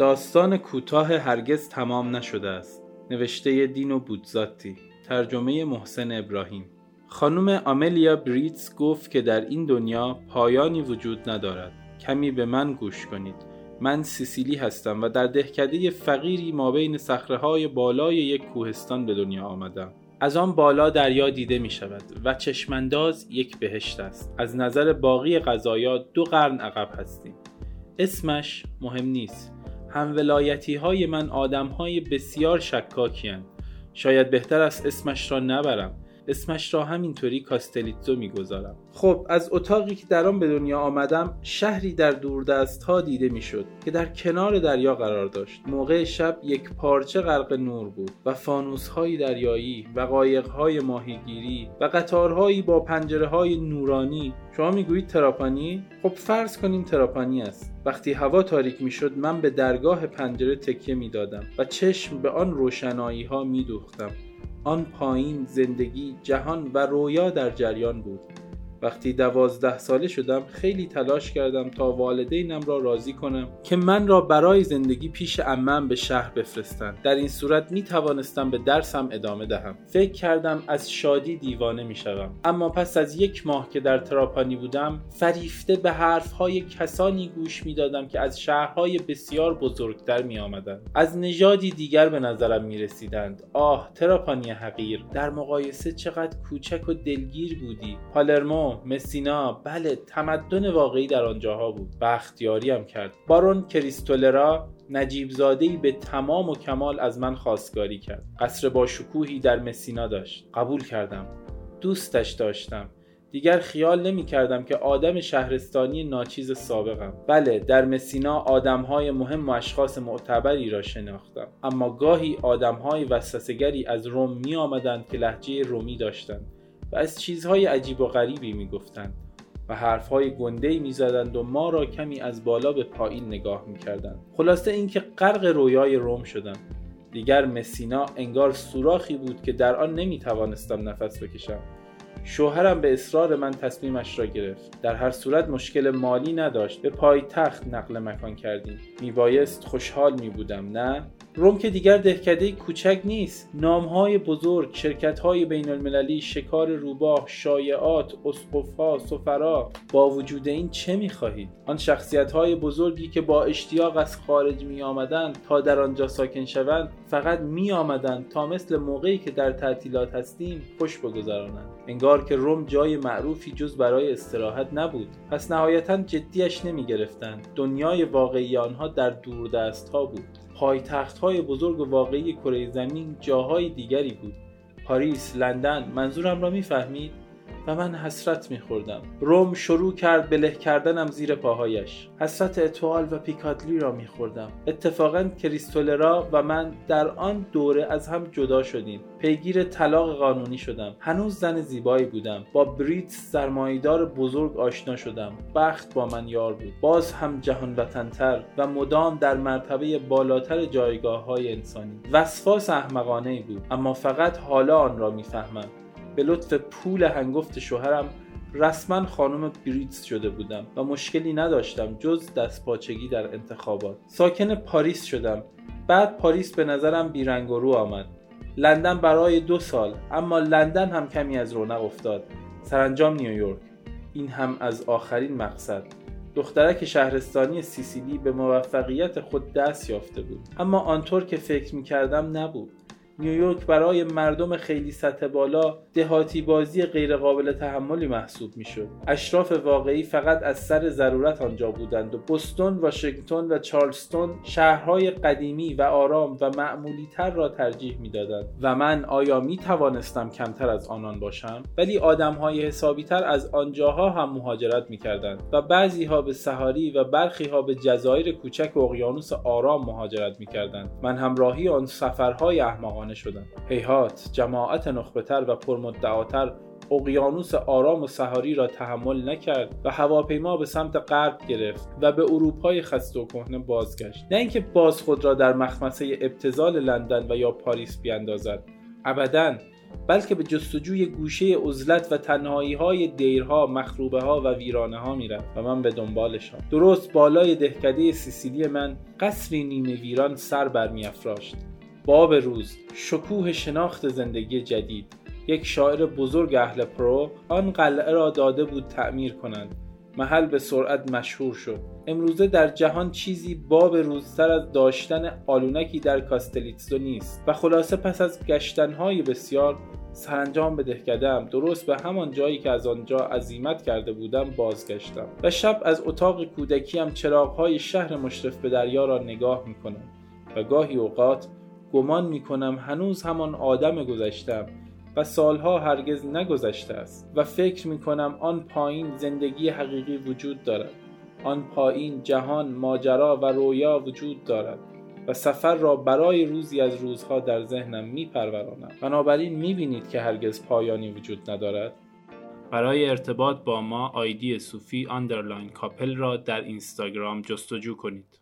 داستان کوتاه هرگز تمام نشده است. نوشته دینو بودزاتی. ترجمه محسن ابراهیم. خانم آملیا بریتز گفت که در این دنیا پایانی وجود ندارد. کمی به من گوش کنید. من سیسیلی هستم و در دهکده فقیری ما بین های بالای یک کوهستان به دنیا آمدم. از آن بالا دریا دیده می شود و چشمانداز یک بهشت است. از نظر باقی غذایا دو قرن عقب هستیم. اسمش مهم نیست. هم ولایتی های من آدم های بسیار شکاکی شاید بهتر است اسمش را نبرم. اسمش را همینطوری کاستلیتزو می‌گذارم. خب از اتاقی که در آن به دنیا آمدم شهری در دوردست ها دیده می‌شد که در کنار دریا قرار داشت. موقع شب یک پارچه غرق نور بود و فانوس های دریایی و قایق های ماهیگیری و قطارهایی با پنجره های نورانی. شما می‌گویید تراپانی؟ خب فرض کنیم تراپانی است. وقتی هوا تاریک می‌شد من به درگاه پنجره تکیه می‌دادم و چشم به آن روشنایی ها میدوختم. آن پایین زندگی جهان و رویا در جریان بود. وقتی دوازده ساله شدم خیلی تلاش کردم تا والدینم را راضی کنم که من را برای زندگی پیش امم به شهر بفرستند. در این صورت می توانستم به درسم ادامه دهم. فکر کردم از شادی دیوانه می شدم. اما پس از یک ماه که در تراپانی بودم فریفته به حرفهای کسانی گوش می دادم که از شهرهای بسیار بزرگتر می آمدند. از نژادی دیگر به نظرم می رسیدند. آه تراپانی حقیر. در مقایسه چقدر کوچک و دلگیر بودی. پالرمو مسینا بله تمدن واقعی در آنجاها بود. بختیاری هم کرد. بارون کریستولرا نجیب زاده به تمام و کمال از من خواستگاری کرد. قصر با شکوهی در مسینا داشت. قبول کردم. دوستش داشتم. دیگر خیال نمی کردم که آدم شهرستانی ناچیز سابقم. بله در مسینا آدم های مهم و اشخاص معتبری را شناختم. اما گاهی آدم های وسوسگری از روم می آمدند که لحجه رومی داشتند. و از چیزهای عجیب و غریبی می‌گفتند و حرفهای گندهی می‌زدند و ما را کمی از بالا به پایین نگاه می‌کردند. خلاصه اینکه غرق رویای روم شدم. دیگر مسینا انگار سوراخی بود که در آن نمی‌توانستم نفس بکشم. شوهرم به اصرار من تصمیمش را گرفت. در هر صورت مشکل مالی نداشت. به پایتخت نقل مکان کردیم. میبایست خوشحال می بودم نه؟ روم که دیگر دهکده کوچک نیست. نامهای بزرگ شرکتهای بین المللی شکار روباه شایعات اسقفها سفرا. با وجود این چه می‌خواهید؟ آن شخصیتهای بزرگی که با اشتیاق از خارج می آمدند تا در آنجا ساکن شوند فقط می آمدند تا مثل موقعی که در تعطیلات هستیم خوش بگذرانند. انگار که روم جای معروفی جز برای استراحت نبود. پس نهایتا جدیش نمی گرفتند دنیای واقعی آنها در دوردست ها بود. پایتخت های بزرگ و واقعی کره زمین جاهای دیگری بود. پاریس لندن منظورم را می‌فهمید؟ و من حسرت میخوردم. روم شروع کرد به له کردنم زیر پاهایش. حسرت اتوال و پیکادلی را میخوردم. اتفاقا کریستولرا و من در آن دوره از هم جدا شدیم. پیگیر طلاق قانونی شدم. هنوز زن زیبایی بودم. با بریت سرمایدار بزرگ آشنا شدم. بخت با من یار بود. باز هم جهان وطنتر و مدام در مرتبه بالاتر جایگاه های انسانی. وسواس احمقانه بود. اما فقط حالا آن را می‌فهمم. به لطف پول هنگفت شوهرم رسما خانم بریتز شده بودم و مشکلی نداشتم جز دستپاچگی در انتخابات. ساکن پاریس شدم. بعد پاریس به نظرم بیرنگ و رو آمد. لندن برای دو سال اما لندن هم کمی از رونق افتاد. سرانجام نیویورک. این هم از آخرین مقصد. دخترک شهرستانی سیسیلی به موفقیت خود دست یافته بود. اما آنطور که فکر می کردم نبود. نیویورک برای مردم خیلی سطح بالا دهاتی بازی غیرقابل تحملی محسوب می‌شد. اشراف واقعی فقط از سر ضرورت آنجا بودند و بوستون واشنگتن و چارلستون شهرهای قدیمی و آرام و معمولی تر را ترجیح می‌دادند. و من آیا می توانستم کمتر از آنان باشم؟ ولی آدمهای حسابی تر از آنجاها هم مهاجرت می‌کردند و بعضی ها به سهاری و برخی ها به جزایر کوچک اقیانوس آرام مهاجرت می‌کردند. من همراهی آن سفرهای احمقانه شدم هیهات جماعت نخبهتر و پرمدعاتر اقیانوس آرام و سهاری را تحمل نکرد و هواپیما به سمت غرب گرفت و به اروپای خسته و کهنه بازگشت. نه اینکه باز خود را در مخمسه ابتزال لندن و یا پاریس بیاندازد. ابدا بلکه به جستجوی گوشه عزلت و تنهایی های دیرها مخروبه ها و ویرانه ها میرم و من به دنبالشان. درست بالای دهکده سیسیلی من قصری نیمه ویران سر برمیافراشت. باب روز شکوه شناخت زندگی جدید. یک شاعر بزرگ اهل پرو آن قلعه را داده بود تعمیر کنند. محل به سرعت مشهور شد. امروزه در جهان چیزی باب روزتر از داشتن آلونکی در کاستلیتسو نیست و خلاصه پس از گشتنهای بسیار سرانجام به دهکدم درست به همان جایی که از آنجا عزیمت کرده بودم بازگشتم و شب از اتاق کودکیم چراغهای شهر مشرف به دریا را نگاه می‌کنم و گاهی اوقات گمان می‌کنم هنوز همان آدم گذشتم و سالها هرگز نگذشته است و فکر می کنم آن پایین زندگی حقیقی وجود دارد. آن پایین جهان ماجرا و رویا وجود دارد و سفر را برای روزی از روزها در ذهنم می پرورانم بنابراین می بینید که هرگز پایانی وجود ندارد. برای ارتباط با ما آیدی صوفی underline کاپل را در اینستاگرام جستجو کنید.